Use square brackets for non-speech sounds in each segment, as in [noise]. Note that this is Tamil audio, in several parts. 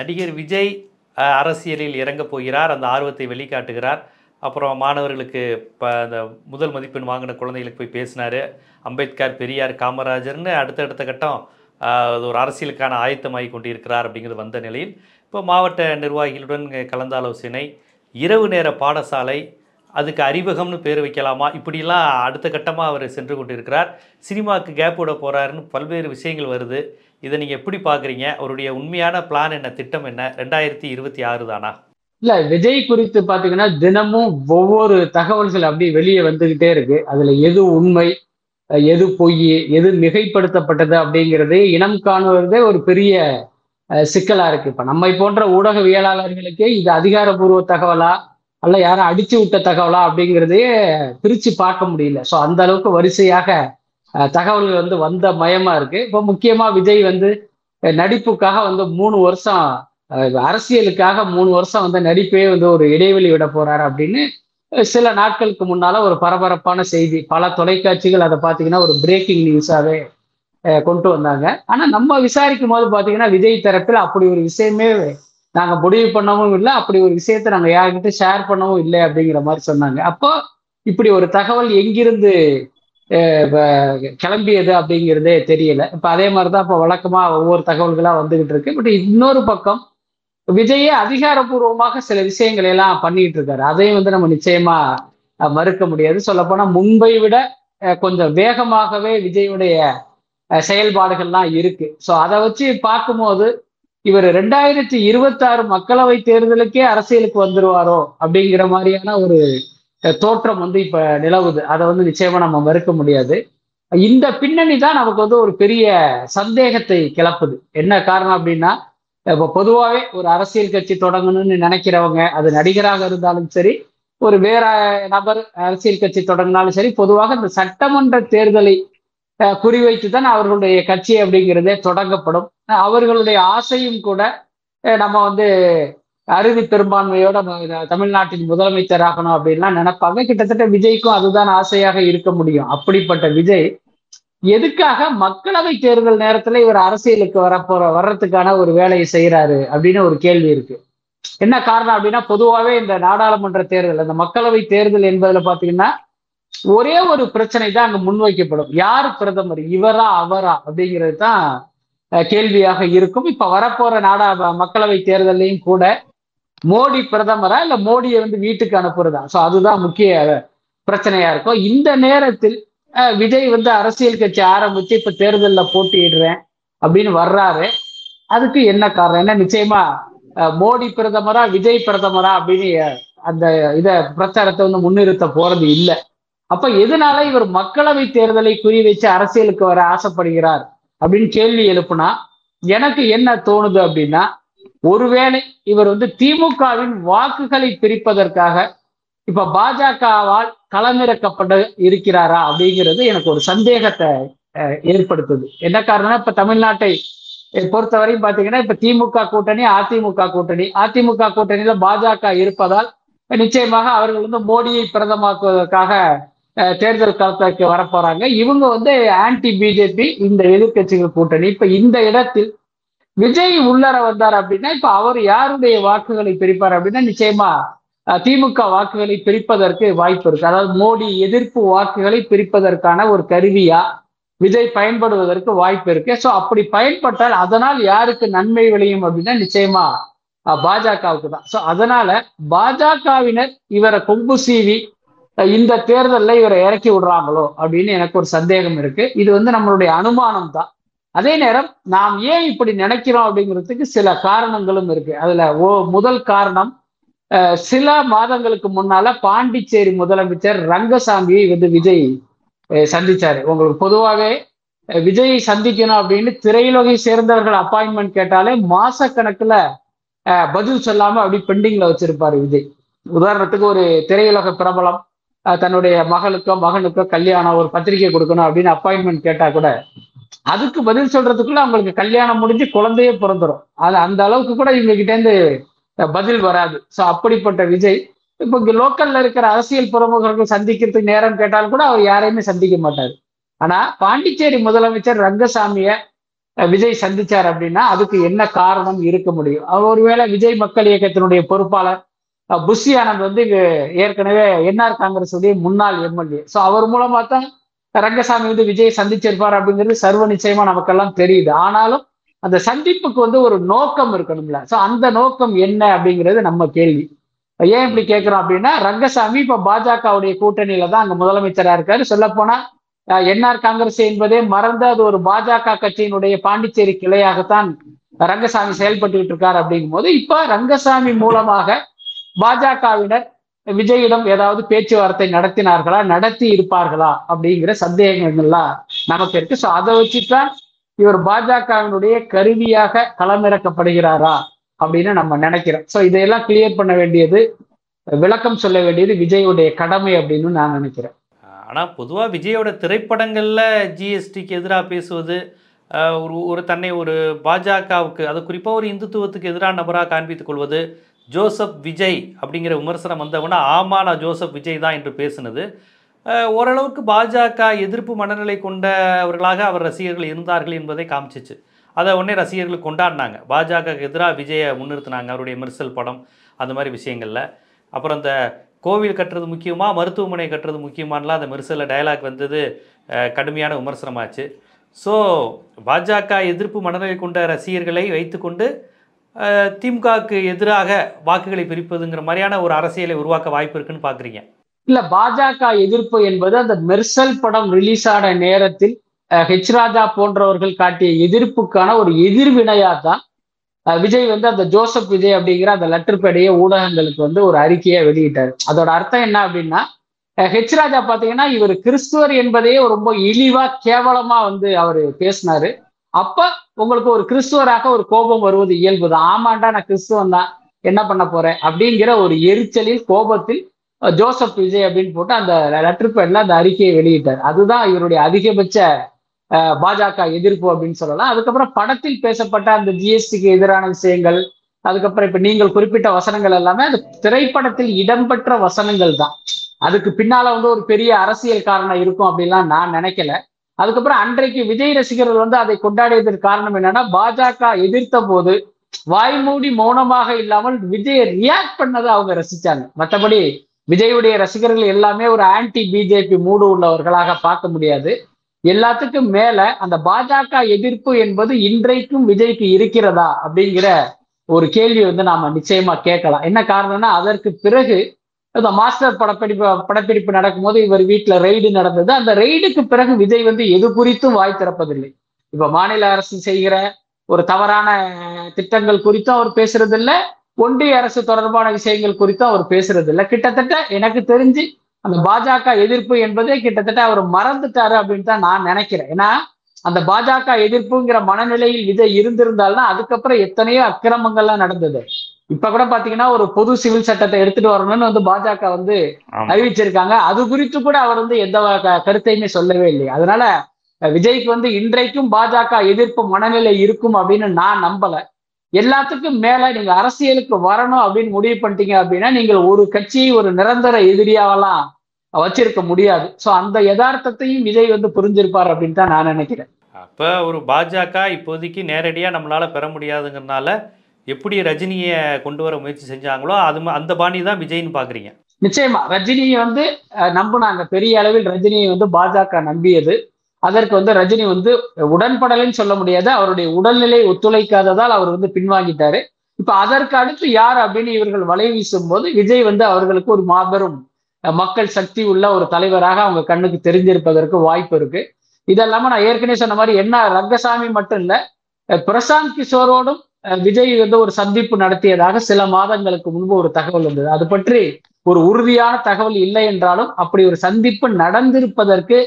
நடிகர் விஜய் அரசியலில் இறங்கப் போகிறார். அந்த ஆர்வத்தை வெளிக்காட்டுகிறார். அப்புறம் மாணவர்களுக்கு இப்போ அந்த முதல் மதிப்பெண் வாங்கின குழந்தைகளுக்கு போய் பேசினார். அம்பேத்கர் பெரியார் காமராஜர்னு அடுத்தடுத்த கட்டம் அது ஒரு அரசியலுக்கான ஆயத்தமாகி கொண்டிருக்கிறார் அப்படிங்கிறது வந்த நிலையில் இப்போ மாவட்ட நிர்வாகிகளுடன் கலந்த ஆலோசனை இரவு நேர பாடசாலை அதுக்கு அறிவகம்னு பேர் வைக்கலாமா? இப்படிலாம் அடுத்த கட்டமாக அவர் சென்று கொண்டிருக்கிறார். சினிமாவுக்கு கேப் விட போகிறாருன்னு பல்வேறு விஷயங்கள் வருது. இதை நீங்கள் எப்படி பார்க்குறீங்க அவருடைய உண்மையான பிளான் என்ன திட்டம் என்ன? ரெண்டாயிரத்தி இருபத்தி ஆறு தானா? இல்லை விஜய் குறித்து பார்த்தீங்கன்னா தினமும் ஒவ்வொரு தகவல்கள் அப்படி வெளியே வந்துக்கிட்டே இருக்கு. அதில் எது உண்மை எது பொய் எது மிகைப்படுத்தப்பட்டது அப்படிங்கிறது இனம் காணுவதே ஒரு பெரிய சிக்கலாக சிக்கலா இருக்கு. இப்ப நம்மை போன்ற ஊடகவியலாளர்களுக்கே இது அதிகாரப்பூர்வ தகவலா அல்ல யாரும் அடிச்சு விட்ட தகவலா அப்படிங்கிறதையே பிரிச்சு பார்க்க முடியல. ஸோ அந்த அளவுக்கு வரிசையாக தகவல்கள் வந்து வந்த மயமா இருக்கு. இப்போ முக்கியமா விஜய் வந்து நடிப்புக்காக வந்து மூணு வருஷம் அரசியலுக்காக மூணு வருஷம் வந்து நடிப்பே வந்து ஒரு இடைவெளி விட போறாரு அப்படின்னு சில நாட்களுக்கு முன்னால ஒரு பரபரப்பான செய்தி பல தொலைக்காட்சிகள் அதை பார்த்தீங்கன்னா ஒரு பிரேக்கிங் நியூஸாவே கொண்டு வந்தாங்க. ஆனா நம்ம விசாரிக்கும் போது பாத்தீங்கன்னா விஜய் தரப்பில் அப்படி ஒரு விஷயமே நாங்க முடிவு பண்ணவும் இல்லை. அப்படி ஒரு விஷயத்த நாங்க யார்கிட்ட ஷேர் பண்ணவும் இல்லை அப்படிங்கிற மாதிரி சொன்னாங்க. அப்போ இப்படி ஒரு தகவல் எங்கிருந்து கிளம்பியது அப்படிங்கிறதே தெரியல. இப்ப அதே மாதிரிதான் இப்போ வழக்கமா ஒவ்வொரு தகவல்களா வந்துகிட்டு இருக்கு. பட் இன்னொரு பக்கம் விஜயே அதிகாரப்பூர்வமாக சில விஷயங்களை எல்லாம் பண்ணிட்டு இருக்காரு. அதையும் வந்து நம்ம நிச்சயமா மறுக்க முடியாது. சொல்லப்போனா முன்பை விட கொஞ்சம் வேகமாகவே விஜயுடைய அஹ், செயல்பாடுகள்லாம் இருக்கு. ஸோ அதை வச்சு பார்க்கும்போது இவர் ரெண்டாயிரத்தி இருபத்தி ஆறு மக்களவை தேர்தலுக்கே அரசியலுக்கு வந்துருவாரோ அப்படிங்கிற மாதிரியான ஒரு தோற்றம் வந்து இப்ப நிலவுது. அதை வந்து நிச்சயமா நம்ம மறுக்க முடியாது. இந்த பின்னணி தான் நமக்கு வந்து ஒரு பெரிய சந்தேகத்தை கிளப்புது. என்ன காரணம் அப்படின்னா இப்போ பொதுவாகவே ஒரு அரசியல் கட்சி தொடங்கணும்னு நினைக்கிறவங்க அது நடிகராக இருந்தாலும் சரி ஒரு வேற நபர் அரசியல் கட்சி தொடங்கினாலும் சரி பொதுவாக இந்த சட்டமன்ற தேர்தலை குறிவைத்து தான் அவர்களுடைய கட்சி அப்படிங்கிறதே தொடங்கப்படும். அவர்களுடைய ஆசையும் கூட நம்ம வந்து அறுதி பெரும்பான்மையோட தமிழ்நாட்டின் முதலமைச்சர் ஆகணும் அப்படின்லாம் நினைப்பாங்க. கிட்டத்தட்ட விஜய்க்கும் அதுதான் ஆசையாக இருக்க முடியும். அப்படிப்பட்ட விஜய் எதுக்காக மக்களவை தேர்தல் நேரத்துல இவர் அரசியலுக்கு வரப்போற வர்றதுக்கான ஒரு வேலையை செய்யறாரு அப்படின்னு ஒரு கேள்வி இருக்கு. என்ன காரணம் அப்படின்னா பொதுவாகவே இந்த நாடாளுமன்ற தேர்தல் இந்த மக்களவை தேர்தல் என்பதுல பாத்தீங்கன்னா ஒரே ஒரு பிரச்சனை தான் அங்க முன்வைக்கப்படும். யார் பிரதமர்? இவரா அவரா அப்படிங்கிறது தான் அஹ், கேள்வியாக இருக்கும். இப்ப வரப்போற நாடா மக்களவை தேர்தலையும் கூட மோடி பிரதமரா இல்ல மோடியை வந்து வீட்டுக்கு அனுப்புறதா? சோ அதுதான் முக்கிய பிரச்சனையா இருக்கும். இந்த நேரத்தில் விஜய் வந்து அரசியல் கட்சி ஆரம்பிச்சு இப்ப தேர்தலில் போட்டியிடுறேன் அப்படின்னு வர்றாரு. அதுக்கு என்ன காரணம்? என்ன நிச்சயமா மோடி பிரதமரா விஜய் பிரதமரா அப்படின்னு அந்த இத பிரச்சாரத்தை வந்து முன்னிறுத்த போறது இல்லை. அப்ப எதனால இவர் மக்களவை தேர்தலை குறி வச்சு அரசியலுக்கு வர ஆசைப்படுகிறார் அப்படின்னு கேள்வி எழுப்புனா எனக்கு என்ன தோணுது அப்படின்னா ஒருவேளை இவர் வந்து திமுகவின் வாக்குகளை பிரிப்பதற்காக இப்ப பாஜகவால் களமிறக்கப்பட இருக்கிறாரா அப்படிங்கிறது எனக்கு ஒரு சந்தேகத்தை ஏற்படுத்துது. என்ன காரணம்னா இப்ப தமிழ்நாட்டை பொறுத்தவரையும் பாத்தீங்கன்னா இப்ப திமுக கூட்டணி அதிமுக கூட்டணி. அதிமுக கூட்டணியில பாஜக இருப்பதால் நிச்சயமாக அவர்கள் வந்து மோடியை பிரதமாக்குவதற்காக தேர்தல் களத்திற்கு வரப்போறாங்க. இவங்க வந்து ஆன்டி பிஜேபி இந்த எதிர்க்கட்சிகள் கூட்டணி. இப்ப இந்த இடத்தில் விஜய் உள்ளர வந்தார் அப்படின்னா இப்ப அவர் யாருடைய வாக்குகளை பிரிப்பார் அப்படின்னா நிச்சயமா அஹ், திமுக வாக்குகளை பிரிப்பதற்கு வாய்ப்பு இருக்கு. அதாவது மோடி எதிர்ப்பு வாக்குகளை பிரிப்பதற்கான ஒரு கருவியா விஜய் பயன்படுவதற்கு வாய்ப்பு இருக்கு. ஸோ அப்படி பயன்பட்டால் அதனால் யாருக்கு நன்மை விளையும் அப்படின்னா நிச்சயமா பாஜகவுக்கு தான். ஸோ அதனால பாஜகவினர் இவரை கொம்பு சீவி இந்த தேர்தலில் இவரை இறக்கி விடுறாங்களோ அப்படின்னு எனக்கு ஒரு சந்தேகம் இருக்கு. இது வந்து நம்மளுடைய அனுமானம் தான் அதே நேரம் நாம் ஏன் இப்படி நினைக்கிறோம் அப்படிங்கிறதுக்கு சில காரணங்களும் இருக்கு. அதுல ஓ முதல் காரணம் சில மாதங்களுக்கு முன்னால பாண்டிச்சேரி முதலமைச்சர் ரங்கசாமியை வந்து விஜய் சந்திச்சாரு. உங்களுக்கு பொதுவாகவே விஜய் விஜயை சந்திக்கணும் அப்படின்னு திரையுலகை சேர்ந்தவர்கள் அப்பாயின்மெண்ட் கேட்டாலே மாசக்கணக்குல அஹ், பதில் சொல்லாம அப்படி பெண்டிங்ல வச்சிருப்பாரு விஜய். உதாரணத்துக்கு ஒரு திரையுலக பிரபலம் அஹ், தன்னுடைய மகளுக்கோ மகனுக்கோ கல்யாணம் ஒரு பத்திரிகை கொடுக்கணும் அப்படின்னு அப்பாயின்மெண்ட் கேட்டா கூட அதுக்கு பதில் சொல்றதுக்குள்ள அவங்களுக்கு கல்யாணம் முடிஞ்சு குழந்தையே பிறந்துரும். அது அந்த அளவுக்கு கூட இவங்க கிட்ட இருந்து பதில் வராது. ஸோ அப்படிப்பட்ட விஜய் இப்போ இங்க லோக்கல்ல இருக்கிற அரசியல் பிரமுகர்கள் சந்திக்கிறதுக்கு நேரம் கேட்டாலும் கூட அவர் யாரையுமே சந்திக்க மாட்டார். ஆனா பாண்டிச்சேரி முதலமைச்சர் ரங்கசாமிய விஜய் சந்திச்சார் அப்படின்னா அதுக்கு என்ன காரணம் இருக்க முடியும்? ஒருவேளை விஜய் மக்கள் இயக்கத்தினுடைய பொறுப்பாளர். அஹ், புஷி ஆனந்த் வந்து இங்கு ஏற்கனவே என்ஆர் காங்கிரஸ் உடைய முன்னாள் எம்எல்ஏ. ஸோ அவர் மூலமா தான் ரங்கசாமி வந்து விஜய் சந்திச்சிருப்பார் அப்படிங்கிறது சர்வ நிச்சயமா நமக்கெல்லாம் தெரியுது. ஆனாலும் அந்த சந்திப்புக்கு வந்து ஒரு நோக்கம் இருக்கணும்ல. ஸோ அந்த நோக்கம் என்ன அப்படிங்கிறது நம்ம கேள்வி. ஏன் இப்படி கேட்கிறோம் அப்படின்னா ரங்கசாமி இப்ப பாஜகவுடைய கூட்டணியில தான் அங்க முதலமைச்சரா இருக்காரு. சொல்லப்போனா என்ஆர் காங்கிரஸ் என்பதே மறந்து அது ஒரு பாஜக கட்சியினுடைய பாண்டிச்சேரி கிளையாகத்தான் ரங்கசாமி செயல்பட்டுக்கிட்டு இருக்காரு அப்படிங்கும் போது இப்ப ரங்கசாமி மூலமாக பாஜகவினர் விஜயிடம் ஏதாவது பேச்சுவார்த்தை நடத்தினார்களா? நடத்தி இருப்பார்களா? அப்படிங்கிற சந்தேகங்கள்லாம் நமக்கு இருக்கு. ஸோ அதை வச்சுதான் இவர் பாஜகவினுடைய கருவியாக களமிறக்கப்படுகிறாரா அப்படின்னு நம்ம நினைக்கிறோம். ஸோ இதையெல்லாம் கிளியர் பண்ண வேண்டியது விளக்கம் சொல்ல வேண்டியது விஜயுடைய கடமை அப்படின்னு நான் நினைக்கிறேன். ஆனால் பொதுவாக விஜயோட திரைப்படங்களில் ஜிஎஸ்டிக்கு எதிராக பேசுவது ஒரு ஒரு தன்னை ஒரு பாஜகவுக்கு அது குறிப்பாக ஒரு இந்துத்துவத்துக்கு எதிரான நபராக காண்பித்துக் கொள்வது ஜோசப் விஜய் அப்படிங்கிற விமர்சனம் வந்தவனா ஆமா நான் ஜோசப் விஜய் தான் என்று பேசினது. ஓரளவுக்கு பாஜக எதிர்ப்பு மனநிலை கொண்டவர்களாக அவர் ரசிகர்கள் இருந்தார்கள் என்பதை காமிச்சிச்சு. அதை உடனே ரசிகர்கள் கொண்டாடினாங்க. பாஜக எதிராக விஜயை முன்னிறுத்தினாங்க அவருடைய மெர்சல் படம் அந்த மாதிரி விஷயங்களில். அப்புறம் அந்த கோவில் கட்டுறது முக்கியமாக மருத்துவமனை கட்டுறது முக்கியமானலாம் அந்த மெர்சலில் டயலாக் வந்தது கடுமையான விமர்சனமாச்சு. ஸோ பாஜக எதிர்ப்பு மனநிலை கொண்ட ரசிகர்களை வைத்துக்கொண்டு திமுகவுக்கு எதிராக வாக்குகளை பிரிப்பதுங்கிற மாதிரியான ஒரு அரசியலை உருவாக்க வாய்ப்பு இருக்குன்னு பாக்குறீங்க. இல்ல பாஜக எதிர்ப்பு என்பது அந்த மெர்சல் படம் ரிலீஸ் ஆன நேரத்தில் அஹ், ஹெச் ராஜா போன்றவர்கள் காட்டிய எதிர்ப்புக்கான ஒரு எதிர்வினையா தான் விஜய் வந்து அந்த ஜோசப் விஜய் அப்படிங்கிற அந்த லெட்டர் பேடையை ஊடகங்களுக்கு வந்து ஒரு அறிக்கையை வெளியிட்டாரு. அதோட அர்த்தம் என்ன அப்படின்னா ஹெச் ராஜா பாத்தீங்கன்னா இவர் கிறிஸ்துவர் என்பதையே ரொம்ப இழிவா கேவலமா வந்து அவர் பேசினாரு. அப்ப உங்களுக்கு ஒரு கிறிஸ்துவராக ஒரு கோபம் வருவது இயல்புதான். ஆமாண்டா நான் கிறிஸ்துவன் தான். என்ன பண்ண போறேன்? அப்படிங்கிற ஒரு எரிச்சலில் கோபத்தில் ஜோசப் விஜய் அப்படின்னு போட்டு அந்த லெட்டர் பேட்ல அந்த அறிக்கையை வெளியிட்டார். அதுதான் இவருடைய அதிகபட்ச பாஜக எதிர்ப்பு அப்படின்னு சொல்லலாம். அதுக்கப்புறம் படத்தில் பேசப்பட்ட அந்த ஜிஎஸ்டிக்கு எதிரான விஷயங்கள் அதுக்கப்புறம் இப்ப நீங்கள் குறிப்பிட்ட வசனங்கள் எல்லாமே அது திரைப்படத்தில் இடம்பெற்ற வசனங்கள் தான். அதுக்கு பின்னால வந்து ஒரு பெரிய அரசியல் காரணம் இருக்கும் அப்படின்லாம் நான் நினைக்கல. அதுக்கப்புறம் அன்றைக்கு விஜய் ரசிகர்கள் வந்து அதை கொண்டாடியதற்கு காரணம் என்னன்னா பாஜக எதிர்த்த போது வாய்மூடி மௌனமாக இல்லாமல் விஜயை ரியாக்ட் பண்ணதை அவங்க ரசிச்சாங்க. மற்றபடி விஜயுடைய ரசிகர்கள் எல்லாமே ஒரு ஆன்டி பிஜேபி மூடு உள்ளவர்களாக பார்க்க முடியாது. எல்லாத்துக்கும் மேல அந்த பாஜக எதிர்ப்பு என்பது இன்றைக்கும் விஜய்க்கு இருக்கிறதா அப்படிங்கிற ஒரு கேள்வி வந்து நாம நிச்சயமா கேட்கலாம். என்ன காரணம்னா அதற்கு பிறகு மாஸ்டர் படப்பிடிப்பு படப்பிடிப்பு நடக்கும்போது இவர் வீட்டுல ரெய்டு நடந்தது. அந்த ரெய்டுக்கு பிறகு விஜய் வந்து எது குறித்தும் வாய் திறப்பதில்லை. இப்ப மாநில அரசு செய்கிற ஒரு தவறான திட்டங்கள் குறித்தும் அவர் பேசுறது இல்ல ஒன்றிய அரசு தொடர்பான விஷயங்கள் குறித்தும் அவர் பேசுறது இல்ல கிட்டத்தட்ட எனக்கு தெரிஞ்சு அந்த பாஜக எதிர்ப்பு என்பதே கிட்டத்தட்ட அவர் மறந்துட்டாரு அப்படின்னு தான் நான் நினைக்கிறேன். ஏன்னா அந்த பாஜக எதிர்ப்புங்கிற மனநிலையில் விஜய் இருந்திருந்தால்னா அதுக்கப்புறம் எத்தனையோ அக்கிரமங்கள்லாம் நடந்தது. இப்ப கூட பாத்தீங்கன்னா ஒரு பொது சிவில் சட்டத்தை எடுத்துட்டு வரணும்னு வந்து பாஜக வந்து அறிவிச்சிருக்காங்க. அது குறித்து கூட அவர் வந்து எந்த கருத்தையுமே சொல்லவே இல்லை. அதனால விஜய்க்கு வந்து இன்றைக்கும் பாஜக எதிர்ப்பு மனநிலை இருக்கும் அப்படின்னு நான் நம்பல. எல்லாத்துக்கும் மேல நீங்க அரசியலுக்கு வரணும் அப்படின்னு முடிவு பண்ணிட்டீங்க அப்படின்னா நீங்கள் ஒரு கட்சியை ஒரு நிரந்தர எதிரியாவெல்லாம் வச்சிருக்க முடியாது. சோ அந்த யதார்த்தத்தையும் விஜய் வந்து புரிஞ்சிருப்பார் அப்படின்னு தான் நான் நினைக்கிறேன். அப்போ ஒரு பாஜக இப்போதைக்கு நேரடியாக நம்மளால் பெற முடியாதுங்கிறனால எப்படி ரஜினியை கொண்டு வர முயற்சி செஞ்சாங்களோ அது அந்த பாணி தான் விஜய்னு பாக்குறீங்க. நிச்சயமா. ரஜினியை வந்து நம்பினாங்க நம்புனாங்க. பெரிய அளவில் ரஜினியை வந்து பாஜக நம்பியது. அதற்கு வந்து ரஜினி வந்து உடன்படலைன்னு சொல்ல முடியாது. அவருடைய உடல்நிலை ஒத்துழைக்காததால் அவர் வந்து பின்வாங்கிட்டாரு. இப்ப அதற்கு அடுத்து யார் அப்படின்னு இவர்கள் வலை வீசும் போது விஜய் வந்து அவர்களுக்கு ஒரு மாபெரும் மக்கள் சக்தி உள்ள ஒரு தலைவராக அவங்க கண்ணுக்கு தெரிஞ்சிருப்பதற்கு வாய்ப்பு இருக்கு. இதெல்லாம நான் ஏற்கனவே சொன்ன மாதிரி என்ன ரங்கசாமி மட்டும் இல்ல பிரசாந்த் கிஷோரோடும் விஜய் வந்து ஒரு சந்திப்பு நடத்தியதாக சில மாதங்களுக்கு முன்பு ஒரு தகவல் வந்தது அது பற்றி ஒரு உறுதியான தகவல் இல்லை என்றாலும் அப்படி ஒரு சந்திப்பு நடந்திருப்பதற்கு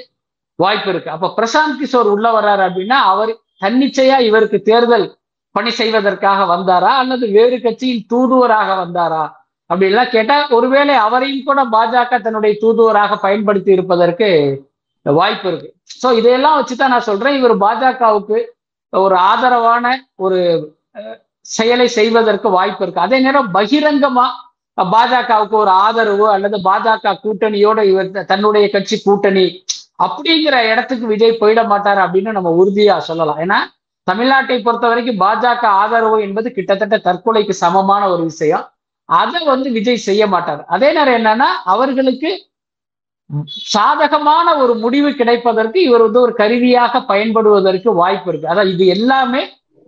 வாய்ப்பு இருக்கு. அப்ப பிரசாந்த் கிஷோர் உள்ள வர்றாரு அப்படின்னா அவர் தன்னிச்சையா இவருக்கு தேர்தல் பணி செய்வதற்காக வந்தாரா அல்லது வேறு கட்சியின் தூதுவராக வந்தாரா அப்படின்லாம் கேட்டா ஒருவேளை அவரையும் கூட பாஜக தன்னுடைய தூதுவராக பயன்படுத்தி இருப்பதற்கு வாய்ப்பு இருக்கு. சோ இதையெல்லாம் வச்சுதான் நான் சொல்றேன். இவர் பாஜகவுக்கு ஒரு ஆதரவான ஒரு செயலை செய்வதற்கு வாய்ப்பு இருக்கு. அதே நேரம் பகிரங்கமா பாஜகவுக்கு ஒரு ஆதரவு அல்லது பாஜக கூட்டணியோட இவர் தன்னுடைய கட்சி கூட்டணி அப்படிங்கிற இடத்துக்கு விஜய் போயிட மாட்டார் அப்படின்னு நம்ம உறுதியா சொல்லலாம். ஏன்னா தமிழ்நாட்டை பொறுத்த வரைக்கும் பாஜக ஆதரவு என்பது கிட்டத்தட்ட தற்கொலைக்கு சமமான ஒரு விஷயம். அதை வந்து விஜய் செய்ய மாட்டார். அதே நேரம் என்னன்னா அவர்களுக்கு சாதகமான ஒரு முடிவு கிடைப்பதற்கு இவர் வந்து ஒரு கருவியாக பயன்படுவதற்கு வாய்ப்பு இருக்கு. அதான் இது எல்லாமே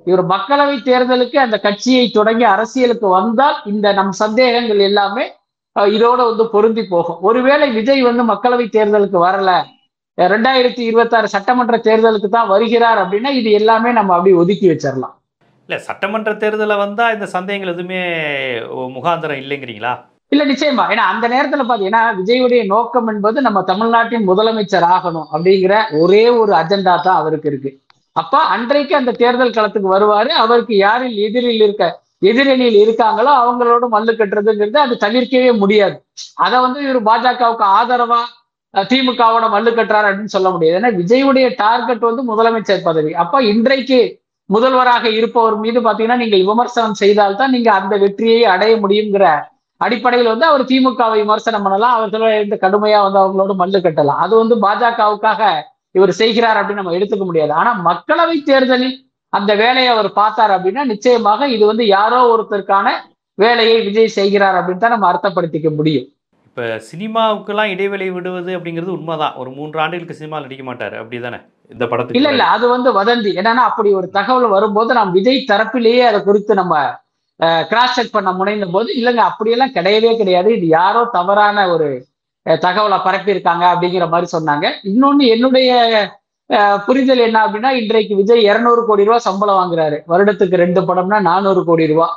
இவர் மக்களவை தேர்தலுக்கு அந்த கட்சியை தொடங்கி அரசியலுக்கு வந்தால் இந்த நம் சந்தேகங்கள் எல்லாமே இதோட வந்து பொருந்தி போகும். ஒருவேளை விஜய் வந்து மக்களவை தேர்தலுக்கு வரல ரெண்டாயிரத்தி இருபத்தாறு சட்டமன்ற தேர்தலுக்கு தான் வருகிறார் அப்படின்னா இது எல்லாமே நம்ம அப்படியே ஒதுக்கி வச்சிடலாம் இல்லை சட்டமன்ற தேர்தலில் வந்தால் இந்த சந்தேகங்கள் எதுவுமே முகாந்திரம் இல்லைங்கிறீங்களா? இல்ல நிச்சயமா. ஏன்னா அந்த நேரத்துல பாத்தீங்கன்னா விஜயுடைய நோக்கம் என்பது நம்ம தமிழ்நாட்டின் முதலமைச்சர் ஆகணும் அப்படிங்கிற ஒரே ஒரு அஜெண்டா தான் அவருக்கு இருக்கு. அப்ப அன்றைக்கு அந்த தேர்தல் களத்துக்கு வருவாரு. அவருக்கு யாரில் எதிரில் இருக்க எதிரணியில் இருக்காங்களோ அவங்களோட மல்லு கட்டுறதுங்கிறது அது தவிர்க்கவே முடியாது. அதை வந்து இவர் பாஜகவுக்கு ஆதரவா அஹ், திமுகவோட மல்லு கட்டுறாரு அப்படின்னு சொல்ல முடியாது. ஏன்னா விஜயுடைய டார்கெட் வந்து முதலமைச்சர் பதவி. அப்ப இன்றைக்கு முதல்வராக இருப்பவர் மீது பாத்தீங்கன்னா நீங்க விமர்சனம் செய்தால்தான் நீங்க அந்த வெற்றியை அடைய முடியுங்கிற அடிப்படையில் வந்து அவர் திமுகவை விமர்சனம் பண்ணலாம். அவர்களோட இருந்து கடுமையா வந்து அவங்களோட மல்லு கட்டலாம். அது வந்து பாஜகவுக்காக இவர் செய்கிறார் அப்படின்னு நம்ம எடுத்துக்க முடியாது. ஆனா மக்களவை தேர்தலில் அந்த வேலையை அவர் பார்த்தார் அப்படின்னா நிச்சயமாக இது வந்து யாரோ ஒருத்தருக்கான வேலையை விஜய் செய்கிறார் அப்படின்னு தான் நம்ம அர்த்தப்படுத்திக்க முடியும். இப்போ சினிமாவுக்கெல்லாம் இடைவெளி விடுவது அப்படிங்கிறது உண்மைதான். ஒரு மூன்று ஆண்டுகளுக்கு சினிமாவில் நடிக்க மாட்டார். அப்படி தானே இந்த படத்துக்கு இல்ல இல்ல. அது வந்து வதந்தி. என்னன்னா அப்படி ஒரு தகவல் வரும்போது நாம் விஜய் தரப்பிலேயே அதை குறித்து நம்ம கிராஸ் செக் பண்ண முனைந்த போது இல்லைங்க அப்படியெல்லாம் கிடையவே கிடையாது. இது யாரோ தவறான ஒரு தகவலை பரப்பியிருக்காங்க அப்படிங்கிற மாதிரி சொன்னாங்க. இன்னொன்னு என்னுடைய புரிதல் என்ன அப்படின்னா இன்றைக்கு விஜய் இருநூறு கோடி ரூபா சம்பளம் வாங்குறாரு. வருடத்துக்கு ரெண்டு படம்னா நானூறு கோடி ரூபா.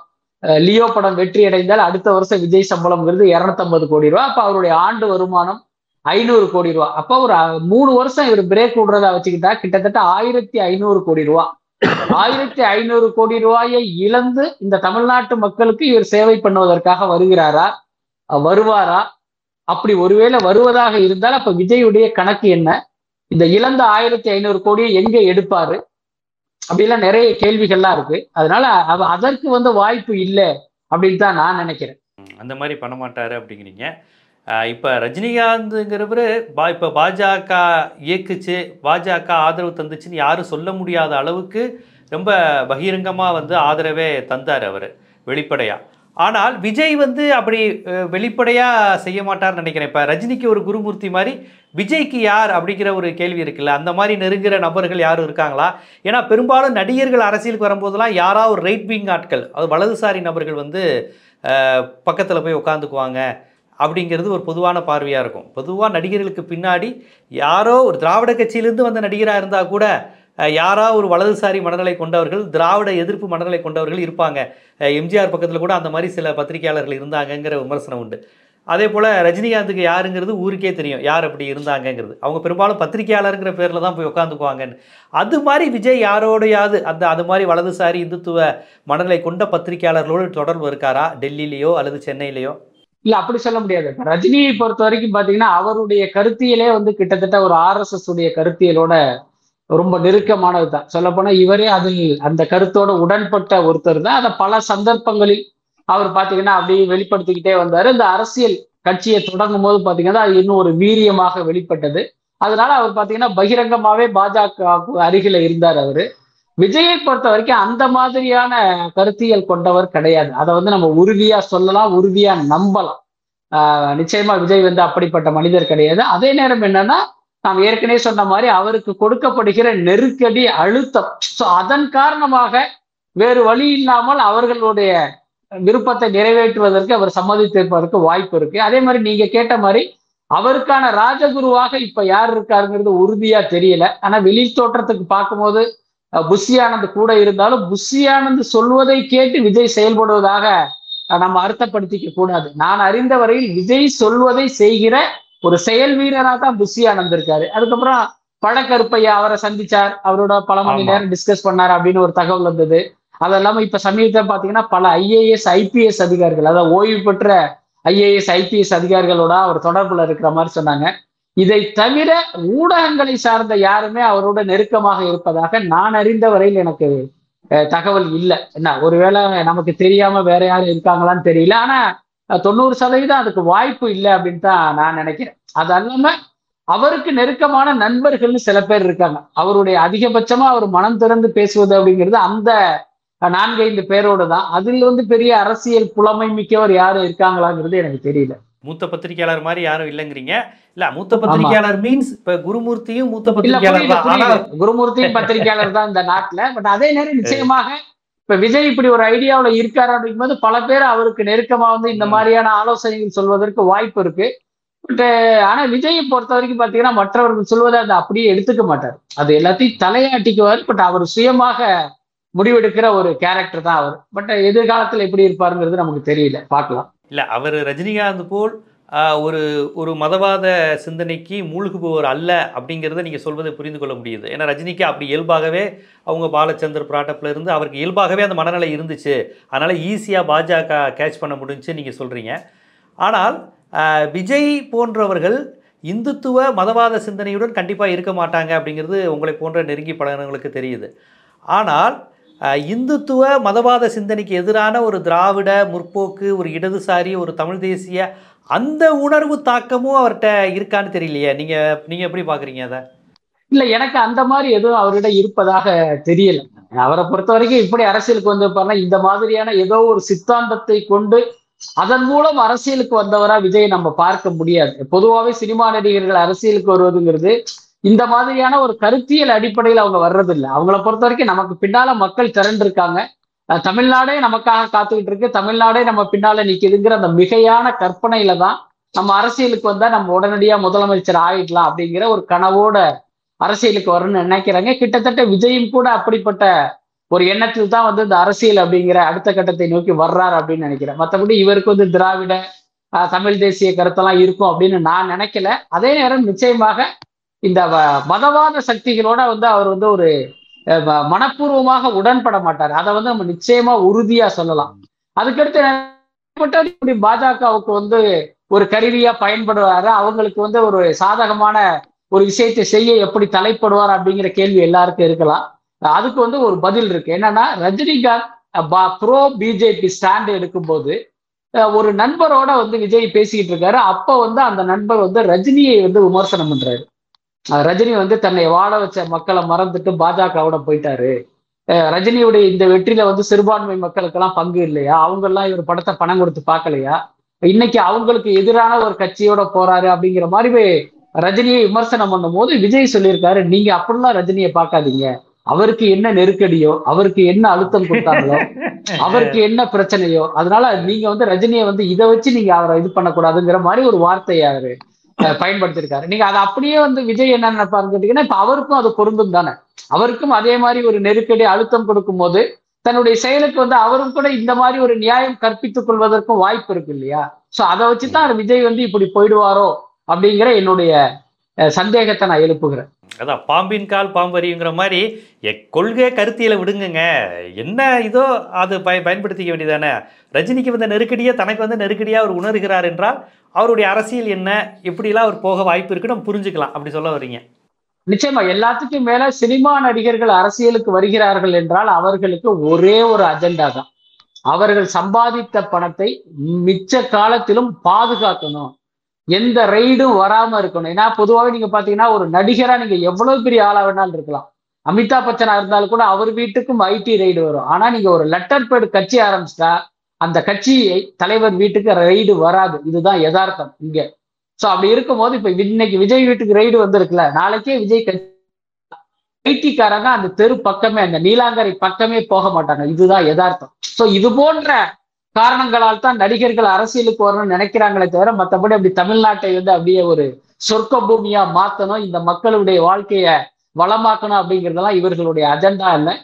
லியோ படம் வெற்றி அடைந்தால் அடுத்த வருஷம் விஜய் சம்பளம்ங்கிறது இரநூத்தம்பது கோடி ரூபாய் அப்ப அவருடைய ஆண்டு வருமானம் ஐநூறு கோடி ரூபா. அப்போ ஒரு மூணு வருஷம் இவர் பிரேக் விடுறதா வச்சுக்கிட்டா கிட்டத்தட்ட ஆயிரத்தி ஐநூறு கோடி ரூபா. ஆயிரத்தி ஐநூறு கோடி ரூபாயை இழந்து இந்த தமிழ்நாட்டு மக்களுக்கு இவர் சேவை பண்ணுவதற்காக வருகிறாரா? வருவாரா? அப்படி ஒருவேளை வருவதாக இருந்தால் அப்ப விஜயுடைய கணக்கு என்ன? இந்த இழந்த ஆயிரத்தி ஐநூறு கோடியை எங்க எடுப்பாரு? அப்படிலாம் நிறைய கேள்விகள்லாம் இருக்கு. அதனால அதற்கு வந்து வாய்ப்பு இல்லை அப்படின்னு தான் நான் நினைக்கிறேன். அந்த மாதிரி பண்ண மாட்டார் அப்படிங்கிறீங்க. இப்போ ரஜினிகாந்துங்கிறவர் பா இப்போ பாஜக இயக்குச்சு பாஜக ஆதரவு தந்துச்சுன்னு யாரும் சொல்ல முடியாத அளவுக்கு ரொம்ப பகிரங்கமாக வந்து ஆதரவே தந்தார் அவர் வெளிப்படையாக ஆனால் விஜய் வந்து அப்படி வெளிப்படையாக செய்ய மாட்டார்னு நினைக்கிறேன். இப்போ ரஜினிக்கு ஒரு குருமூர்த்தி மாதிரி விஜய்க்கு யார் அப்படிங்கிற ஒரு கேள்வி இருக்குல்ல? அந்த மாதிரி நெருங்குற நபர்கள் யாரும் இருக்காங்களா? ஏன்னா பெரும்பாலும் நடிகர்கள் அரசியலுக்கு வரும்போதெல்லாம் யாராவது ஒரு ரைட் விங் ஆட்கள் அது வலதுசாரி நபர்கள் வந்து பக்கத்தில் போய் உட்காந்துக்குவாங்க அப்படிங்கிறது ஒரு பொதுவான பார்வையாக இருக்கும். பொதுவாக நடிகர்களுக்கு பின்னாடி யாரோ ஒரு திராவிட கட்சியிலேருந்து வந்த நடிகராக இருந்தால் கூட யாரோ ஒரு வலதுசாரி மனநிலை கொண்டவர்கள் திராவிட எதிர்ப்பு மனநிலை கொண்டவர்கள் இருப்பாங்க. எம்ஜிஆர் பக்கத்தில் கூட அந்த மாதிரி சில பத்திரிகையாளர்கள் இருந்தாங்கங்கிற விமர்சனம் உண்டு. அதே போல் ரஜினிகாந்துக்கு யாருங்கிறது ஊருக்கே தெரியும். யார் அப்படி இருந்தாங்கங்கிறது. அவங்க பெரும்பாலும் பத்திரிகையாளருங்கிற பேரில் தான் போய் உட்காந்துக்குவாங்கன்னு அது மாதிரி விஜய் யாரோடையாவது அந்த அது மாதிரி வலதுசாரி இந்துத்துவ மனநிலை கொண்ட பத்திரிகையாளர்களோடு தொடர்பு இருக்காரா? டெல்லியிலேயோ அல்லது சென்னையிலேயோ? இல்ல அப்படி சொல்ல முடியாது. ரஜினியை பொறுத்த வரைக்கும் பாத்தீங்கன்னா அவருடைய கருத்தியலே வந்து கிட்டத்தட்ட ஒரு ஆர்எஸ்எஸ் உடைய கருத்தியலோட ரொம்ப நெருக்கமானது தான் சொல்ல போனா இவரே அதில் அந்த கருத்தோட உடன்பட்ட ஒருத்தர் தான். அதை பல சந்தர்ப்பங்களில் அவர் பாத்தீங்கன்னா அப்படியே வெளிப்படுத்திக்கிட்டே வந்தாரு. இந்த அரசியல் கட்சியை தொடங்கும் போது பாத்தீங்கன்னா அது இன்னும் ஒரு வீரியமாக வெளிப்பட்டது. அதனால அவர் பாத்தீங்கன்னா பகிரங்கமாவே பாஜக அருகில இருந்தார் அவரு. விஜயை பொறுத்த வரைக்கும் அந்த மாதிரியான கருத்தியல் கொண்டவர் கிடையாது. அதை வந்து நம்ம உறுதியா சொல்லலாம் உறுதியா நம்பலாம். ஆஹ் நிச்சயமா விஜய் வந்து அப்படிப்பட்ட மனிதர் கிடையாது. அதே நேரம் என்னன்னா நாம் ஏற்கனவே சொன்ன மாதிரி அவருக்கு கொடுக்கப்படுகிற நெருக்கடி அழுத்தம். ஸோ அதன் காரணமாக வேறு வழி இல்லாமல் அவர்களுடைய விருப்பத்தை நிறைவேற்றுவதற்கு அவர் சம்மதித்திருப்பதற்கு வாய்ப்பு இருக்கு. அதே மாதிரி நீங்க கேட்ட மாதிரி அவருக்கான ராஜகுருவாக இப்ப யார் இருக்காருங்கிறது உறுதியா தெரியல. ஆனா வெளி தோற்றத்துக்கு பார்க்கும்போது புஷியானந்த் கூட இருந்தாலும் புஷியானந்த் சொல்வதை கேட்டு விஜய் செயல்படுவதாக நம்ம அர்த்தப்படுத்திக்க கூடாது. நான் அறிந்த வரையில் விஜய் சொல்வதை செய்கிற ஒரு செயல் வீரரா தான் புஷி ஆனந்த் இருக்காரு அதுக்கப்புறம் பழக்கருப்பையா அவரை சந்திச்சார். அவரோட பல மணி. நேரம் டிஸ்கஸ் பண்ணார் அப்படின்னு ஒரு தகவல் வந்தது. அது இல்லாம இப்ப சமீபத்தில் பாத்தீங்கன்னா பல ஐஏஎஸ் ஐபிஎஸ் அதிகாரிகள் அதாவது ஓய்வு பெற்ற ஐஏஎஸ் ஐபிஎஸ் அதிகாரிகளோட அவர் தொடர்புல இருக்கிற மாதிரி சொன்னாங்க. இதை தவிர ஊடகங்களை சார்ந்த யாருமே அவரோட நெருக்கமாக இருப்பதாக நான் அறிந்த வரையில் எனக்கு தகவல் இல்லை. என்ன ஒருவேளை நமக்கு தெரியாம வேற யாரும் இருக்காங்களான்னு தெரியல. ஆனா தொண்ணூறு சதவீதம் அதுக்கு வாய்ப்பு இல்லை அப்படின்னு தான் நான் நினைக்கிறேன். அது அல்லாம அவருக்கு நெருக்கமான நண்பர்கள்னு சில பேர் இருக்காங்க. அவருடைய அதிகபட்சமா அவர் மனம் திறந்து பேசுவது அப்படிங்கிறது அந்த நான்கைந்து பேரோட தான். அதில் வந்து பெரிய அரசியல் புலமை மிக்கவர் யாரும் இருக்காங்களாங்கிறது எனக்கு தெரியல. மூத்த பத்திரிகையாளர் மாதிரி யாரும் இல்லைங்கிறீங்க. இல்ல மூத்த பத்திரிகையாளர் மீன்ஸ் இப்ப குருமூர்த்தியும் மூத்த பத்திரிகையாளர். குருமூர்த்தியும் [laughs] பத்திரிகையாளர் தான் இந்த நாட்டுல. பட் அதே நேரம் நிச்சயமாக இப்ப விஜய் இப்படி ஒரு ஐடியாவுல இருக்காரு அப்படிங்கும்போது பல பேர் அவருக்கு நெருக்கமா வந்து இந்த. மாதிரியான ஆலோசனைகள் சொல்வதற்கு வாய்ப்பு இருக்கு. பட் ஆனா விஜயை பொறுத்த வரைக்கும் பாத்தீங்கன்னா மற்றவர்கள் சொல்வதை அதை அப்படியே எடுத்துக்க மாட்டார். அது எல்லாத்தையும் தலையாட்டிக்குவார். பட் அவர் சுயமாக முடிவெடுக்கிற ஒரு கேரக்டர் தான் அவர். பட் எதிர்காலத்துல எப்படி இருப்பாருங்கிறது நமக்கு தெரியல. பார்க்கலாம். இல்ல அவர் ரஜினிகாந்த் போல் ஒரு ஒரு மதவாத சிந்தனைக்கு மூழ்குபவர் அல்ல அப்படிங்கிறத நீங்கள் சொல்வதை புரிந்து கொள்ள முடியுது. ஏன்னா ரஜினிக்கு அப்படி இயல்பாகவே அவங்க பாலச்சந்தர் பிராட்டப்பில் இருந்து அவருக்கு இயல்பாகவே அந்த மனநிலை இருந்துச்சு. அதனால் ஈஸியாக பாஜக கேட்ச் பண்ண முடிஞ்சு நீங்கள் சொல்கிறீங்க ஆனால் விஜய் போன்றவர்கள் இந்துத்துவ மதவாத சிந்தனையுடன் கண்டிப்பாக இருக்க மாட்டாங்க அப்படிங்கிறது உங்களை போன்ற நெருங்கி பழகினவங்களுக்கு தெரியுது. ஆனால் இந்துத்துவ மதவாத சிந்தனைக்கு எதிரான ஒரு திராவிட முற்போக்கு ஒரு இடதுசாரி ஒரு தமிழ் தேசிய அந்த உணர்வு தாக்கமும் அவர்கிட்ட இருக்கான்னு தெரியலையே. நீங்க நீங்க எப்படி பாக்குறீங்க அதை? இல்ல எனக்கு அந்த மாதிரி எதுவும் அவரிடம் இருப்பதாக தெரியல. அவரை பொறுத்த வரைக்கும் இப்படி அரசியலுக்கு வந்திருப்பாருன்னா இந்த மாதிரியான ஏதோ ஒரு சித்தாந்தத்தை கொண்டு அதன் மூலம் அரசியலுக்கு வந்தவரா விஜய் நம்ம பார்க்க முடியாது. பொதுவாகவே சினிமா நடிகர்கள் அரசியலுக்கு வருவதுங்கிறது இந்த மாதிரியான ஒரு கருத்தியல் அடிப்படையில் அவங்க வர்றதில்லை. அவங்கள பொறுத்த வரைக்கும் நமக்கு பின்னால மக்கள் திரண்டு இருக்காங்க தமிழ்நாடே நமக்காக காத்துக்கிட்டு இருக்கு தமிழ்நாடே நம்ம பின்னால நிக்குதுங்கிற அந்த மிகையான கற்பனையில தான் நம்ம அரசியலுக்கு வந்தா நம்ம உடனடியா முதலமைச்சர் ஆயிடலாம் அப்படிங்கிற ஒரு கனவோட அரசியலுக்கு வரணும்னு நினைக்கிறாங்க. கிட்டத்தட்ட விஜயும் கூட அப்படிப்பட்ட ஒரு எண்ணத்தில் தான் வந்து இந்த அரசியல் அப்படிங்கிற அடுத்த கட்டத்தை நோக்கி வர்றாரு அப்படின்னு நினைக்கிறேன். மற்றபடி இவருக்கு வந்து திராவிட ஆஹ், தமிழ் தேசிய கருத்தெல்லாம் இருக்கும் அப்படின்னு நான் நினைக்கல. அதே நேரம் நிச்சயமாக இந்த வ- மதவாத சக்திகளோட வந்து அவர் வந்து ஒரு மனப்பூர்வமாக உடன்பட மாட்டார். அதை வந்து நம்ம நிச்சயமா உறுதியா சொல்லலாம். அதுக்கடுத்து இப்படி பாஜகவுக்கு வந்து ஒரு கருவியா பயன்படுவாரு. அவங்களுக்கு வந்து ஒரு சாதகமான ஒரு விஷயத்தை செய்ய எப்படி தலைப்படுவார் அப்படிங்கிற கேள்வி எல்லாருக்கும் இருக்கலாம். அதுக்கு வந்து ஒரு பதில் இருக்கு. என்னன்னா ரஜினிகாந்த் ப்ரோ பிஜேபி ஸ்டாண்ட் எடுக்கும்போது ஒரு நண்பரோட வந்து விஜய் பேசிக்கிட்டு இருக்காரு. அப்ப வந்து அந்த நண்பர் வந்து ரஜினியை வந்து விமர்சனம் பண்றாரு. ரஜினி வந்து தன்னை வாழ வச்ச மக்களை மறந்துட்டு பாஜகவோட போயிட்டாரு. அஹ், ரஜினியுடைய இந்த வெற்றியில வந்து சிறுபான்மை மக்களுக்கெல்லாம் பங்கு இல்லையா? அவங்க எல்லாம் இவர் படத்தை பணம் கொடுத்து பார்க்கலையா? இன்னைக்கு அவங்களுக்கு எதிரான ஒரு கட்சியோட போறாரு அப்படிங்கிற மாதிரி ரஜினியை விமர்சனம் பண்ணும்போது விஜய் சொல்லியிருக்காரு நீங்க அப்படிலாம் ரஜினியை பார்க்காதீங்க. அவருக்கு என்ன நெருக்கடியோ அவருக்கு என்ன அழுத்தம் கொடுத்தாங்களோ அவருக்கு என்ன பிரச்சனையோ அதனால நீங்க வந்து ரஜினியை வந்து இதை வச்சு நீங்க அவரை இது பண்ணக்கூடாதுங்கிற மாதிரி ஒரு வார்த்தையாரு. பயன்படுத்திருக்காரு. நீங்க அதை அப்படியே வந்து விஜய் என்ன நினைப்பாருன்னு கேட்டீங்கன்னா இப்ப அவருக்கும் அது பொருந்தும் தானே. அவருக்கும் அதே மாதிரி ஒரு நெருக்கடி அழுத்தம் கொடுக்கும் போது தன்னுடைய செயலுக்கு வந்து அவரும் கூட இந்த மாதிரி ஒரு நியாயம் கற்பித்துக் கொள்வதற்கும் வாய்ப்பு இருக்கு இல்லையா? சோ அதை வச்சுதான் விஜய் வந்து இப்படி போயிடுவாரோ அப்படிங்கிற என்னுடைய சந்தேகத்தை நான் எழுப்புகிறேன். அதான் பாம்பின் கால் பாம்பறிங்கிற மாதிரி கொள்கை கருத்தியலை விடுங்கங்க. என்ன இதோ அது பய பயன்படுத்திக்க வேண்டியதானே? ரஜினிக்கு வந்த நெருக்கடியை தனக்கு வந்து நெருக்கடியாக அவர் உணர்கிறார் என்றால் அவருடைய அரசியல் என்ன எப்படிலாம் அவர் போக வாய்ப்பு இருக்குன்னு நம்ம புரிஞ்சுக்கலாம். அப்படி சொல்ல வர்றீங்க. நிச்சயமா எல்லாத்துக்கும் மேல சினிமா நடிகர்கள் அரசியலுக்கு வருகிறார்கள் என்றால் அவர்களுக்கு ஒரே ஒரு அஜெண்டா தான். அவர்கள் சம்பாதித்த பணத்தை மிச்ச காலத்திலும் பாதுகாக்கணும். எந்த ரெய்டும் வராம இருக்கணும். ஏன்னா பொதுவாகவே நீங்க பாத்தீங்கன்னா ஒரு நடிகரா நீங்க எவ்வளவு பெரிய ஆளா வேணாலும் இருக்கலாம். அமிதாப் பச்சனா இருந்தாலும் கூட அவர் வீட்டுக்கும் ஐடி ரெய்டு வரும். ஆனா நீங்க ஒரு லெட்டர் பேடு கட்சி ஆரம்பிச்சிட்டா அந்த கட்சி தலைவர் வீட்டுக்கு ரெய்டு வராது. இதுதான் யதார்த்தம் இங்க. சோ அப்படி இருக்கும்போது இப்ப இன்னைக்கு விஜய் வீட்டுக்கு ரெய்டு வந்திருக்குல்ல நாளைக்கே விஜய் ஐடிக்காரங்க அந்த தெரு பக்கமே அந்த நீலாங்கரை பக்கமே போக மாட்டாங்க. இதுதான் யதார்த்தம். சோ இது போன்ற காரணங்களால் தான் நடிகர்கள் அரசியலுக்கு வரணும்னு நினைக்கிறாங்களே தவிர மற்றபடி அப்படி தமிழ்நாட்டை வந்து அப்படியே ஒரு சொர்க்க பூமியா மாத்தணும் இந்த மக்களுடைய வாழ்க்கைய வளமாக்கணும் அப்படிங்கிறதெல்லாம் இவர்களுடைய அஜெண்டா இல்லை.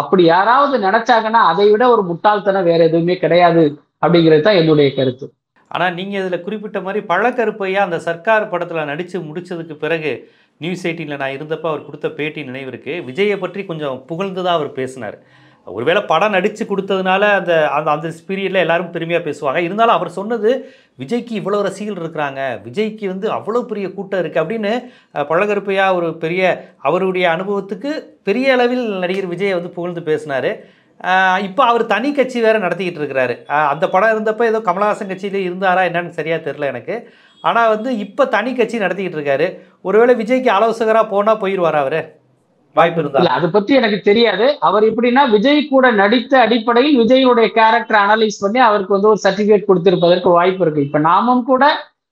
அப்படி யாராவது நினைச்சாங்கன்னா அதை விட ஒரு முட்டாள்தனம் வேற எதுவுமே கிடையாது அப்படிங்கிறது தான் என்னுடைய கருத்து. ஆனால் நீங்கள் இதில் குறிப்பிட்ட மாதிரி பழக்கருப்பையா அந்த சர்க்கார் படத்தில் நடித்து முடிச்சதுக்கு பிறகு நியூஸ் எயிட்டீனில் நான் இருந்தப்போ அவர் கொடுத்த பேட்டி நினைவு இருக்கு. விஜயை பற்றி கொஞ்சம் புகழ்ந்து தான் அவர் பேசினார். ஒருவேளை படம் நடித்து கொடுத்ததுனால அந்த அந்த அந்த பீரியடில் எல்லாரும் பெருமையாக பேசுவாங்க. இருந்தாலும் அவர் சொன்னது விஜய்க்கு இவ்வளோ ரசிகர்கள் இருக்கிறாங்க. விஜய்க்கு வந்து அவ்வளோ பெரிய கூட்டம் இருக்குது அப்படின்னு பழகருப்பையாக ஒரு பெரிய அவருடைய அனுபவத்துக்கு பெரிய அளவில் நடிகர் விஜயை வந்து புகழ்ந்து பேசினார். இப்போ அவர் தனி கட்சி வேறு நடத்திக்கிட்டு இருக்கிறாரு. அந்த படம் இருந்தப்போ ஏதோ கமலஹாசன் கட்சியிலே இருந்தாரா என்னன்னு சரியாக தெரில எனக்கு. ஆனால் வந்து இப்போ தனி கட்சி நடத்திக்கிட்டு இருக்காரு. ஒருவேளை விஜய்க்கு ஆலோசகராக போனால் போயிடுவாரா அவர்? வாய்ப்பு இருந்தா. அதை பத்தி எனக்கு தெரியாது. அவர் எப்படின்னா விஜய் கூட நடித்த அடிப்படையில் விஜயுடைய கேரக்டர் அனலைஸ் பண்ணி அவருக்கு வந்து ஒரு சர்டிபிகேட் கொடுத்திருப்பதற்கு வாய்ப்பு இருக்கு. இப்ப நாமும் கூட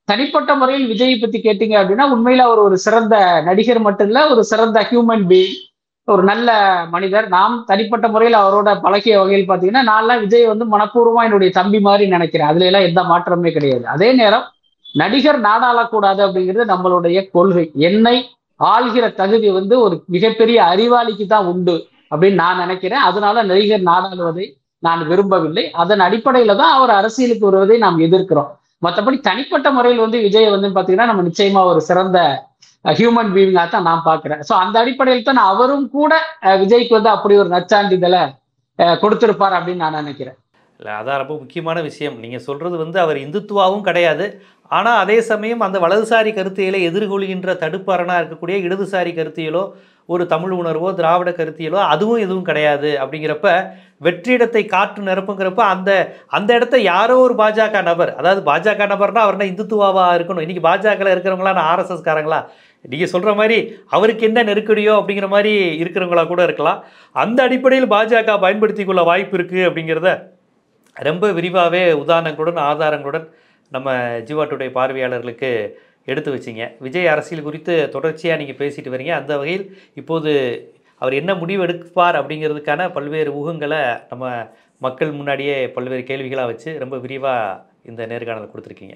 தனிப்பட்ட முறையில் விஜயை பத்தி கேட்டீங்க அப்படின்னா உண்மையில அவர் ஒரு சிறந்த நடிகர் மட்டும் இல்ல ஒரு சிறந்த ஹியூமன் பீயிங் ஒரு நல்ல மனிதர். நாம் தனிப்பட்ட முறையில் அவரோட பழகிய வகையில் பார்த்தீங்கன்னா நான்லாம் விஜய் வந்து மனப்பூர்வமா என்னுடைய தம்பி மாதிரி நினைக்கிறேன். அதுல எல்லாம் எந்த மாற்றமே கிடையாது. அதே நேரம் நடிகர் நாடாளக்கூடாது அப்படிங்கிறது நம்மளுடைய கொள்கை. என்னை ஆள்கிற தகுதி வந்து ஒரு மிகப்பெரிய அறிவாளிக்கு தான் உண்டு அப்படின்னு நான் நினைக்கிறேன். அதனால நடிகர் நாடாளுவதை நான் விரும்பவில்லை. அதன் அடிப்படையில தான் அவர் அரசியலுக்கு வருவதை நாம் எதிர்க்கிறோம். மற்றபடி தனிப்பட்ட முறையில் வந்து விஜய் வந்து பாத்தீங்கன்னா நம்ம நிச்சயமா ஒரு சிறந்த ஹியூமன் பீயிங்கா தான் நான் பாக்குறேன். ஸோ அந்த அடிப்படையில் தான் அவரும் கூட விஜய்க்கு வந்து அப்படி ஒரு நச்சான்றிதழை அஹ், கொடுத்திருப்பார் அப்படின்னு நான் நினைக்கிறேன். இல்லை அதான் ரொம்ப முக்கியமான விஷயம். நீங்கள் சொல்கிறது வந்து அவர் இந்துத்துவாவும் கிடையாது. ஆனால் அதே சமயம் அந்த வலதுசாரி கருத்தியலை எதிர்கொள்கின்ற தடுப்பரணாக இருக்கக்கூடிய இடதுசாரி கருத்தியலோ ஒரு தமிழ் உணர்வோ திராவிட கருத்தியலோ அதுவும் எதுவும் கிடையாது. அப்படிங்கிறப்ப வெற்றிடத்தை காற்று நிரப்புங்கிறப்ப அந்த அந்த இடத்த யாரோ ஒரு பாஜக நபர் அதாவது பாஜக நபர்னா அவர்னா இந்துத்துவாவாக இருக்கணும். இன்றைக்கி பாஜகவில் இருக்கிறவங்களா நான் ஆர்எஸ்எஸ்காரங்களா நீங்கள் சொல்கிற மாதிரி அவருக்கு என்ன நெருக்கடியோ அப்படிங்கிற மாதிரி இருக்கிறவங்களா கூட இருக்கலாம். அந்த அடிப்படையில் பாஜக பயன்படுத்தி கொள்ள வாய்ப்பு இருக்குது அப்படிங்கிறத ரொம்ப விரிவாகவே உதாரணங்களுடன் ஆதாரங்களுடன் நம்ம ஜீவா டுடே பார்வையாளர்களுக்கு எடுத்து வச்சிங்க. விஜய் அரசியல் குறித்து தொடர்ச்சியாக நீங்கள் பேசிட்டு வரீங்க. அந்த வகையில் இப்போது அவர் என்ன முடிவு எடுப்பார் அப்படிங்கிறதுக்கான பல்வேறு ஊகங்களை நம்ம மக்கள் முன்னாடியே பல்வேறு கேள்விகளாக வச்சு ரொம்ப விரிவாக இந்த நேர்காணல் கொடுத்துருக்கீங்க.